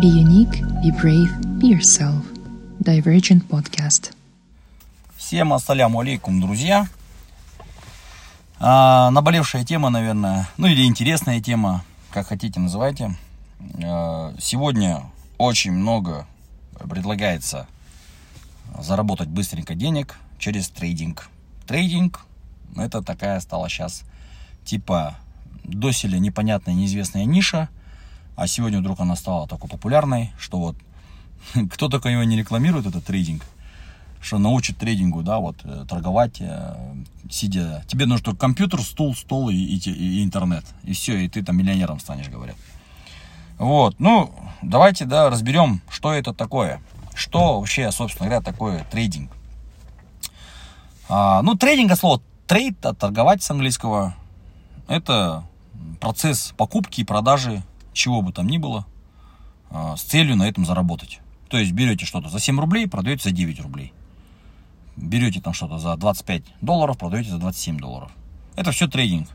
Be unique, be brave, be yourself. Divergent Podcast. Всем ассаляму алейкум, друзья. А, наболевшая тема, наверное, ну или интересная тема, как хотите называйте. А, сегодня очень много предлагается заработать быстренько денег через трейдинг. Трейдинг это такая стала сейчас типа доселе непонятная неизвестная ниша, а сегодня вдруг она стала такой популярной, что вот кто только его не рекламирует, этот трейдинг, что научит трейдингу, да, вот, э, торговать, э, сидя. Тебе нужен только компьютер, стул, стол и, и, и интернет. И все, и ты там миллионером станешь, говорят. Вот, ну, давайте, да, разберем, что это такое. Что вообще, собственно говоря, такое трейдинг. А, ну, трейдинг от слова trade, от торговать с английского, это процесс покупки и продажи чего бы там ни было а, с целью на этом заработать. То есть берете что-то за 7 рублей, продаете за 9 рублей. Берете там что-то за 25 долларов, продаете за 27 долларов. Это все трейдинг.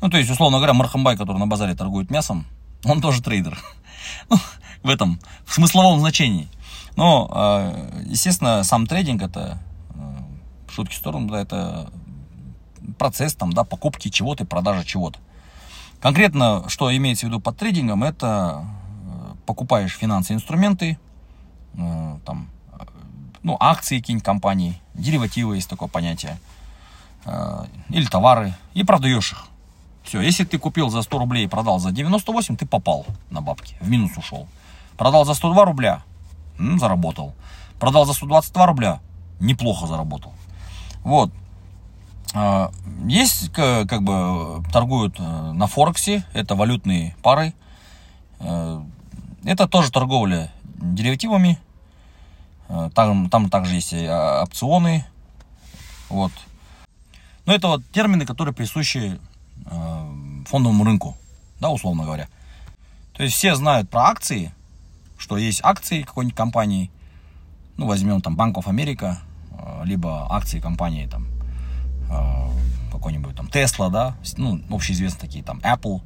Ну, то есть, условно говоря, Мархамбай, который на базаре торгует мясом, он тоже трейдер. Ну, в этом, в смысловом значении. Но, а, естественно, сам трейдинг это, а, шутки в сторону, да, это процесс там, да, покупки чего-то и продажи чего-то. Конкретно, что имеется в виду под трейдингом, это э, покупаешь финансовые инструменты, э, там, э, ну, акции какие-нибудь компании, деривативы есть такое понятие, или товары, и продаешь их. Все, если ты купил за 100 рублей и продал за 98, ты попал на бабки, в минус ушел. Продал за 102 рубля, заработал. Продал за 122 рубля, неплохо заработал. Вот, есть, как бы, торгуют э, на Форексе, это валютные пары. Э, это тоже торговля деривативами. Э, там, там также есть а, опционы. Вот. Но это вот термины, которые присущи фондовому рынку, да, условно говоря. То есть все знают про акции, что есть акции какой-нибудь компании, ну, возьмем там of America, либо акции компании там какой-нибудь там Tesla, да, ну, общеизвестные такие там Apple.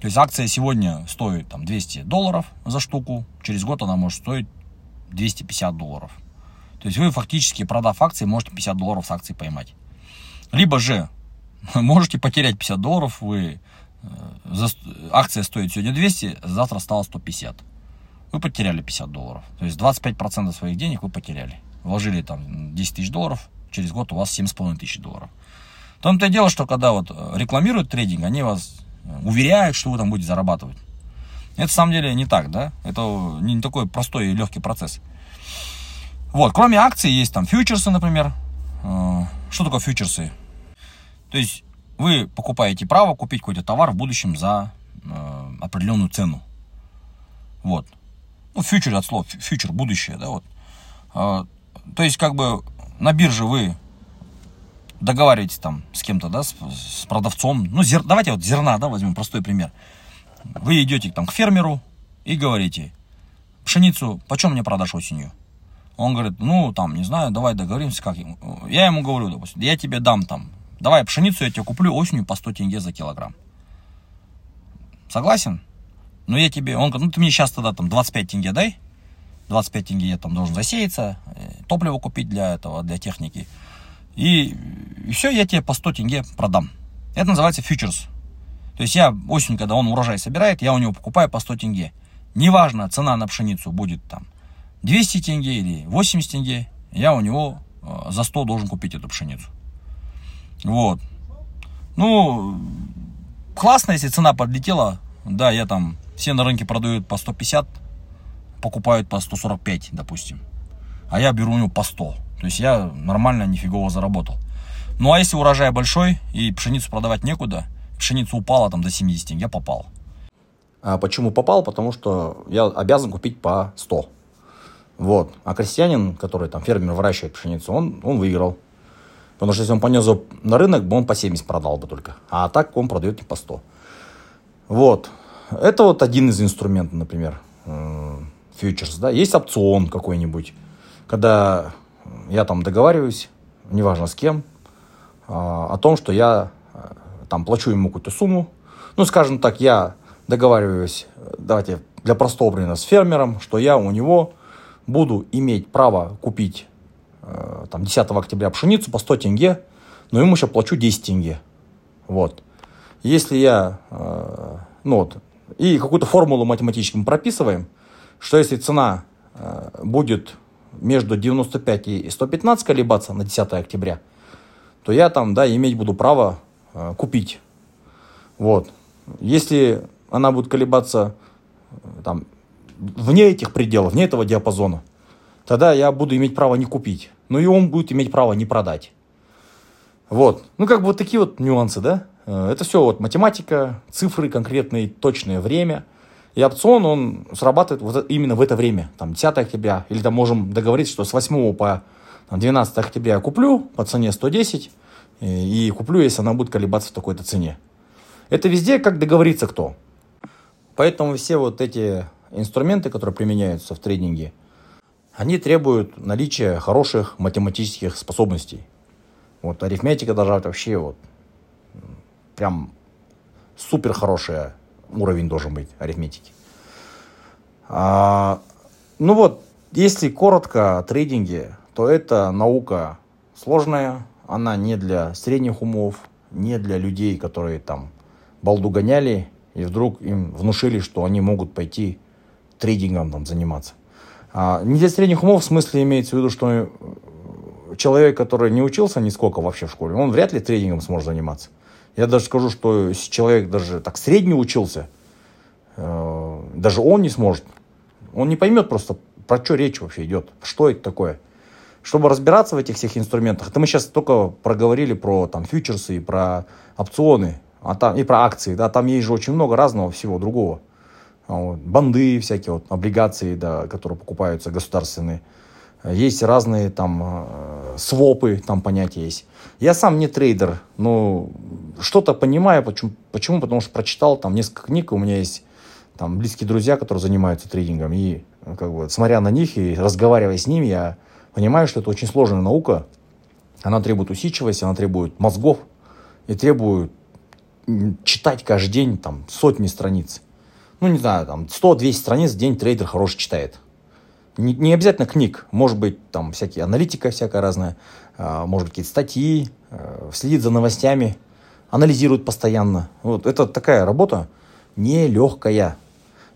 То есть акция сегодня стоит там 200 долларов за штуку, через год она может стоить 250 долларов. То есть вы фактически, продав акции, можете 50 долларов с акции поймать. Либо же можете потерять 50 долларов, вы э, за, акция стоит сегодня 200, завтра стало 150. Вы потеряли 50 долларов. То есть 25% своих денег вы потеряли. Вложили там 10 тысяч долларов, через год у вас 7,5 тысяч долларов. В том-то и дело, что когда вот э, рекламируют трейдинг, они вас э, уверяют, что вы там будете зарабатывать. Это, на самом деле, не так, да? Это не такой простой и легкий процесс. Вот, кроме акций есть там фьючерсы, например. Э, что такое фьючерсы? То есть вы покупаете право купить какой-то товар в будущем за определенную цену. Вот. Ну, фьючер от слова, фьючер, будущее, да, вот. То есть, как бы, на бирже вы договариваетесь там с кем-то, да, с, с продавцом, ну, зер, давайте вот зерна, да, возьмем простой пример. Вы идете там к фермеру и говорите, пшеницу почем мне продашь осенью? Он говорит, ну, там, не знаю, давай договоримся, как. Я ему говорю, допустим, я тебе дам там, давай пшеницу я тебе куплю осенью по 100 тенге за килограмм. Согласен? Ну, я тебе, он говорит, ну, ты мне сейчас тогда там 25 тенге дай, 25 тенге я там должен засеяться, э, топливо купить для этого, для техники. И, и все, я тебе по 100 тенге продам. Это называется фьючерс. То есть я осенью, когда он урожай собирает, я у него покупаю по 100 тенге. Неважно, цена на пшеницу будет там 200 тенге или 80 тенге, я у него э, за 100 должен купить эту пшеницу. Вот. Ну, классно, если цена подлетела. Да, я там, все на рынке продают по 150, покупают по 145, допустим. А я беру у него по 100. То есть я нормально, нифигово заработал. Ну а если урожай большой и пшеницу продавать некуда, пшеница упала там до 70, я попал. А почему попал? Потому что я обязан купить по 100. Вот. А крестьянин, который там фермер выращивает пшеницу, он, он выиграл. Потому что если он понес на рынок, бы он по 70 продал бы только. А так он продает не по 100. Вот. Это вот один из инструментов, например фьючерс, да, есть опцион какой-нибудь, когда я там договариваюсь, неважно с кем, а, о том, что я э, там плачу ему какую-то сумму, ну, скажем так, я договариваюсь, давайте для простого примера с фермером, что я у него буду иметь право купить э, там 10 октября пшеницу по 100 тенге, но ему еще плачу 10 тенге. Вот. Если я, э, ну вот, и какую-то формулу математически мы прописываем, что если цена э, будет между 95 и 115 колебаться на 10 октября, то я там, да, иметь буду право э, купить. Вот. Если она будет колебаться э, там, вне этих пределов, вне этого диапазона, тогда я буду иметь право не купить. Но и он будет иметь право не продать. Вот. Ну, как бы вот такие вот нюансы, да? Это все вот математика, цифры конкретные, точное время. И опцион, он срабатывает вот именно в это время, там 10 октября. Или там можем договориться, что с 8 по 12 октября я куплю по цене 110. И, и куплю, если она будет колебаться в такой-то цене. Это везде как договориться кто. Поэтому все вот эти инструменты, которые применяются в трейдинге, они требуют наличия хороших математических способностей. Вот арифметика даже вообще вот прям супер хороший уровень должен быть арифметики. А, ну вот, если коротко о трейдинге, то это наука сложная, она не для средних умов, не для людей, которые там балду гоняли, и вдруг им внушили, что они могут пойти трейдингом там заниматься. А, не для средних умов в смысле имеется в виду, что человек, который не учился нисколько вообще в школе, он вряд ли трейдингом сможет заниматься. Я даже скажу, что если человек даже так средний учился, э, даже он не сможет. Он не поймет просто, про что речь вообще идет, что это такое. Чтобы разбираться в этих всех инструментах, это мы сейчас только проговорили про там фьючерсы и про опционы, а там, и про акции, да, там есть же очень много разного всего другого. А вот, банды всякие, вот, облигации, да, которые покупаются государственные. Есть разные там э, свопы, там понятия есть. Я сам не трейдер, но что-то понимаю. Почему? Почему? Потому что прочитал там несколько книг, у меня есть там близкие друзья, которые занимаются трейдингом. И ну, как бы, смотря на них и разговаривая с ними, я понимаю, что это очень сложная наука. Она требует усидчивости, она требует мозгов и требует читать каждый день там сотни страниц. Ну, не знаю, там 100-200 страниц в день трейдер хороший читает. Не, не обязательно книг, может быть, там всякие аналитика всякая разная, а, может быть, какие-то статьи, а, следит за новостями, анализирует постоянно. Вот это такая работа нелегкая.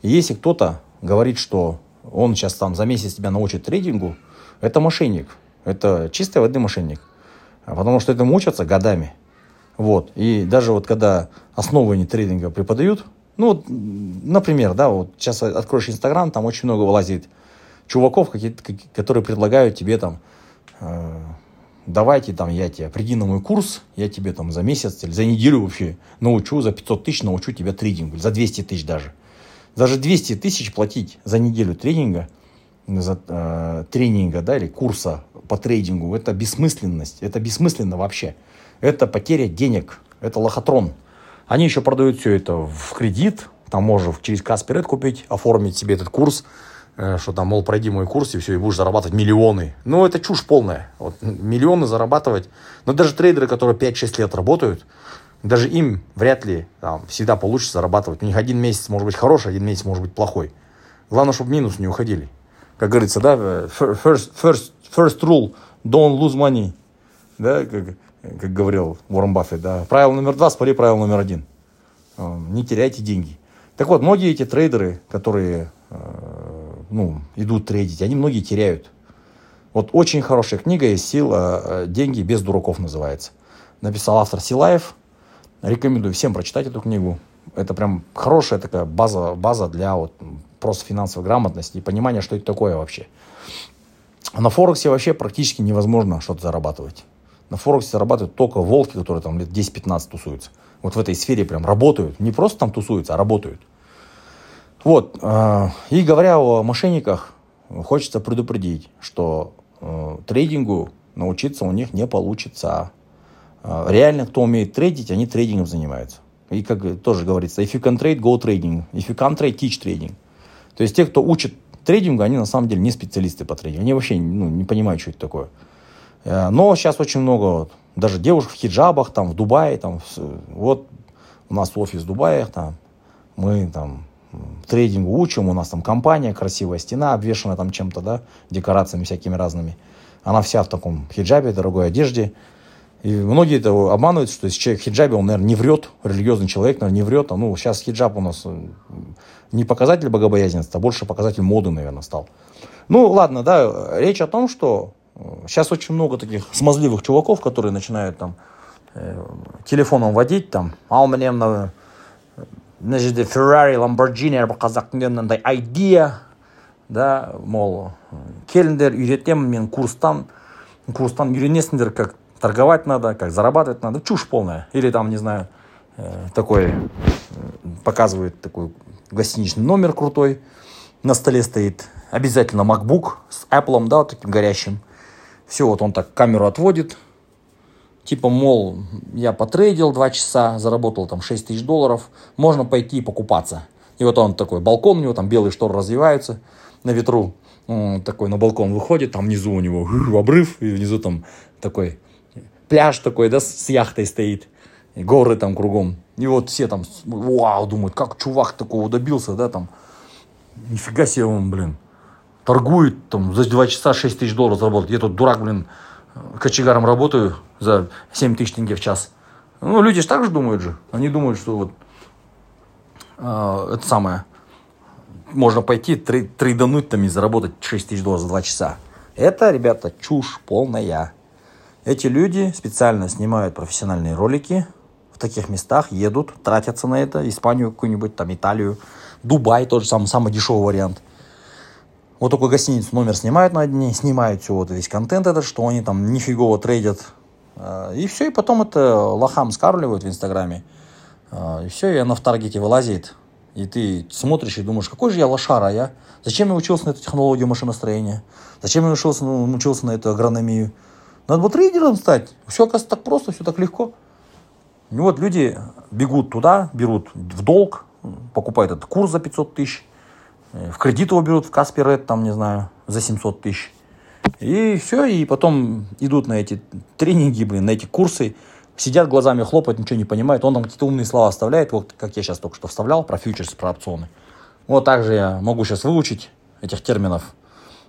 И если кто-то говорит, что он сейчас там за месяц тебя научит трейдингу, это мошенник. Это чистой воды мошенник. Потому что этому учатся годами. Вот. И даже вот когда основы не трейдинга преподают, ну, вот, например, да, вот сейчас откроешь Инстаграм, там очень много вылазит чуваков, которые предлагают тебе там, э, давайте там я тебе, приди на мой курс, я тебе там за месяц или за неделю вообще научу, за 500 тысяч научу тебя трейдингу, за 200 тысяч даже. Даже 200 тысяч платить за неделю тренинга, за, э, тренинга, да, или курса по трейдингу, это бессмысленность, это бессмысленно вообще. Это потеря денег, это лохотрон. Они еще продают все это в кредит, там можно через Касперет купить, оформить себе этот курс, что там, мол, пройди мой курс, и все, и будешь зарабатывать миллионы. Ну, это чушь полная. Вот, миллионы зарабатывать. Но даже трейдеры, которые 5-6 лет работают, даже им вряд ли там, всегда получится зарабатывать. У них один месяц может быть хороший, один месяц может быть плохой. Главное, чтобы минус не уходили. Как говорится, да, first, first, first rule, don't lose money. Да, как, как говорил Уоррен Баффет, да. Правило номер два, спори правило номер один. Э, не теряйте деньги. Так вот, многие эти трейдеры, которые э, ну, идут трейдить, они многие теряют. Вот очень хорошая книга есть «Сила, э, деньги без дураков» называется. Написал автор Силаев. Рекомендую всем прочитать эту книгу. Это прям хорошая такая база, база для вот просто финансовой грамотности и понимания, что это такое вообще. На Форексе вообще практически невозможно что-то зарабатывать. На Форексе зарабатывают только волки, которые там лет 10-15 тусуются. Вот в этой сфере прям работают. Не просто там тусуются, а работают. Вот. Э, и говоря о мошенниках, хочется предупредить, что э, трейдингу научиться у них не получится. Э, реально, кто умеет трейдить, они трейдингом занимаются. И как тоже говорится, if you can trade, go trading. If you can't trade, teach trading. То есть те, кто учит трейдингу, они на самом деле не специалисты по трейдингу. Они вообще ну, не понимают, что это такое. Но сейчас очень много, даже девушек в хиджабах, там, в Дубае, там, вот у нас офис в Дубае, там, мы там трейдингу учим, у нас там компания, красивая стена, обвешена там чем-то, да, декорациями всякими разными. Она вся в таком хиджабе, дорогой одежде. И многие это обманывают, что если человек в хиджабе, он, наверное, не врет, религиозный человек, наверное, не врет. А, ну, сейчас хиджаб у нас э, не показатель богобоязненности, а больше показатель моды, наверное, стал. Ну, ладно, да, речь о том, что сейчас э, очень много таких смазливых чуваков, которые начинают там э, телефоном водить, там, а у меня на мына жерде феррари ламборджини әрбір қазақтың да мынандай идея да мол келіңдер үйретемін мен курстан курстан үйренесіңдер как торговать надо как зарабатывать надо чушь полная или там не знаю э, такой э, показывает такой гостиничный номер крутой на столе стоит обязательно MacBook с Apple, да, вот таким горящим. Все, вот он так камеру отводит, Типа, мол, я потрейдил два часа, заработал там 6 тысяч долларов, можно пойти покупаться. И вот он такой, балкон у него, там белые шторы развиваются на ветру. Он такой на балкон выходит, там внизу у него обрыв, и внизу там такой пляж такой, да, с яхтой стоит. И горы там кругом. И вот все там, вау, думают, как чувак такого добился, да, там. Нифига себе он, блин, торгует там за два часа 6 тысяч долларов заработал. Я тут дурак, блин, кочегаром работаю за 7 тысяч тенге в час. Ну, люди же так же думают же. Они думают, что вот э, это самое, можно пойти трей, трейдануть там и заработать 6 тысяч долларов за 2 часа. Это, ребята, чушь полная. Эти люди специально снимают профессиональные ролики в таких местах, едут, тратятся на это, Испанию какую-нибудь, там Италию, Дубай, тот же самый, самый дешевый вариант – вот такой гостиницу номер снимают на дни, снимают все, вот весь контент этот, что они там нифигово трейдят. А, и все, и потом это лохам скармливают в Инстаграме. А, и все, и она в таргете вылазит. И ты смотришь и думаешь, какой же я лошара, я? Зачем я учился на эту технологию машиностроения? Зачем я учился, ну, учился на эту агрономию? Надо было трейдером стать. Все, оказывается, так просто, все так легко. И вот люди бегут туда, берут в долг, покупают этот курс за 500 тысяч, Э, в кредит его берут в Касперет, там, не знаю, за 700 тысяч. И все, и потом идут на эти тренинги, блин, на эти курсы, сидят глазами хлопают, ничего не понимают, он там какие-то умные слова оставляет, вот как я сейчас только что вставлял, про фьючерс, про опционы. Вот так же я могу сейчас выучить этих терминов.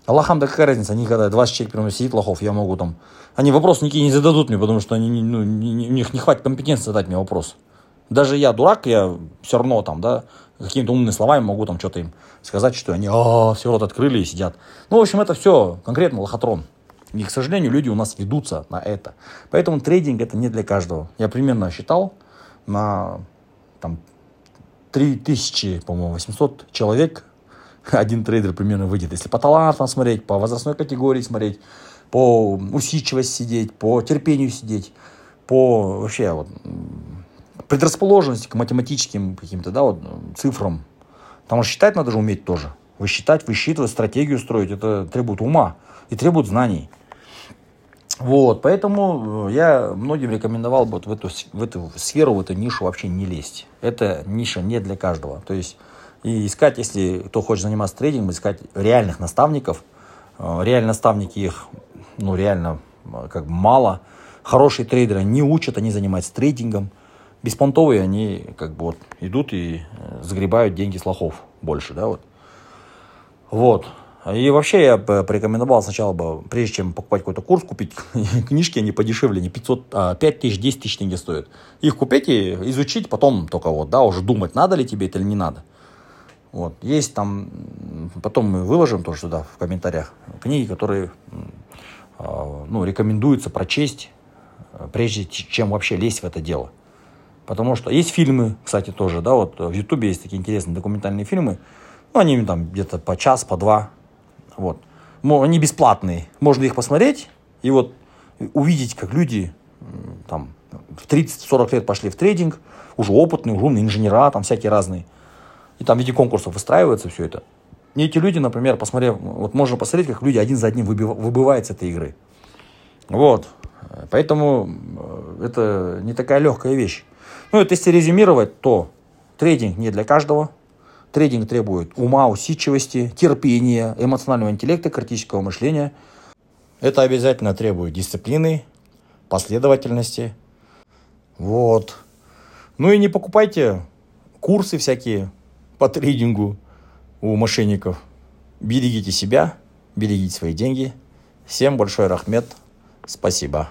Аллахам, да какая разница, они когда 20 человек прямо сидит лохов, я могу там... Они вопросы никакие не зададут мне, потому что они, ну, не, у них не хватит компетенции задать мне вопрос. Даже я дурак, я все равно там, да, какими-то умными словами могу там что-то им сказать, что они а, все рот открыли и сидят. Ну, в общем, это все конкретно лохотрон. И, к сожалению, люди у нас ведутся на это. Поэтому трейдинг это не для каждого. Я примерно считал на там, 3000, по-моему, 800 человек один трейдер примерно выйдет. Если по талантам смотреть, по возрастной категории смотреть, по усидчивости сидеть, по терпению сидеть, по вообще вот, предрасположенности к математическим каким-то, да, вот, цифрам. Потому что считать надо же уметь тоже. Высчитать, высчитывать, стратегию строить, это требует ума и требует знаний. Вот, поэтому э, я многим рекомендовал бы вот в эту, в эту сферу, в эту нишу вообще не лезть. Это ниша не для каждого. То есть и искать, если кто хочет заниматься трейдингом, искать реальных наставников. Э, реальные наставники их, ну, реально э, как бы мало. Хорошие трейдеры не учат, они занимаются трейдингом беспонтовые, они как бы вот идут и э, загребают деньги с лохов больше, да, вот. Вот. И вообще я бы порекомендовал сначала бы, прежде чем покупать какой-то курс, купить книжки, они подешевле, не 500, а 5 тысяч, 10 тысяч деньги стоят. Их купить и изучить, потом только вот, да, уже думать, надо ли тебе это или не надо. Вот. Есть там, потом мы выложим тоже сюда в комментариях книги, которые а, ну, рекомендуется прочесть, э, прежде чем вообще лезть в это дело. Потому что есть фильмы, кстати, тоже, да, вот в Ютубе есть такие интересные документальные фильмы. Ну, они там где-то по час, по два. Вот. Они бесплатные. Можно их посмотреть и вот увидеть, как люди там в 30-40 лет пошли в трейдинг, уже опытные, уже умные инженера, там всякие разные. И там в виде конкурсов выстраивается все это. И эти люди, например, посмотрев, вот можно посмотреть, как люди один за одним выбывают с этой игры. Вот. Поэтому э, это не такая легкая вещь. Ну, это если резюмировать, то трейдинг не для каждого. Трейдинг требует ума, усидчивости, терпения, эмоционального интеллекта, критического мышления. Это обязательно требует дисциплины, последовательности. Вот. Ну и не покупайте курсы всякие, по трейдингу у мошенников. Берегите себя, берегите свои деньги. Всем большой рахмет. Спасибо.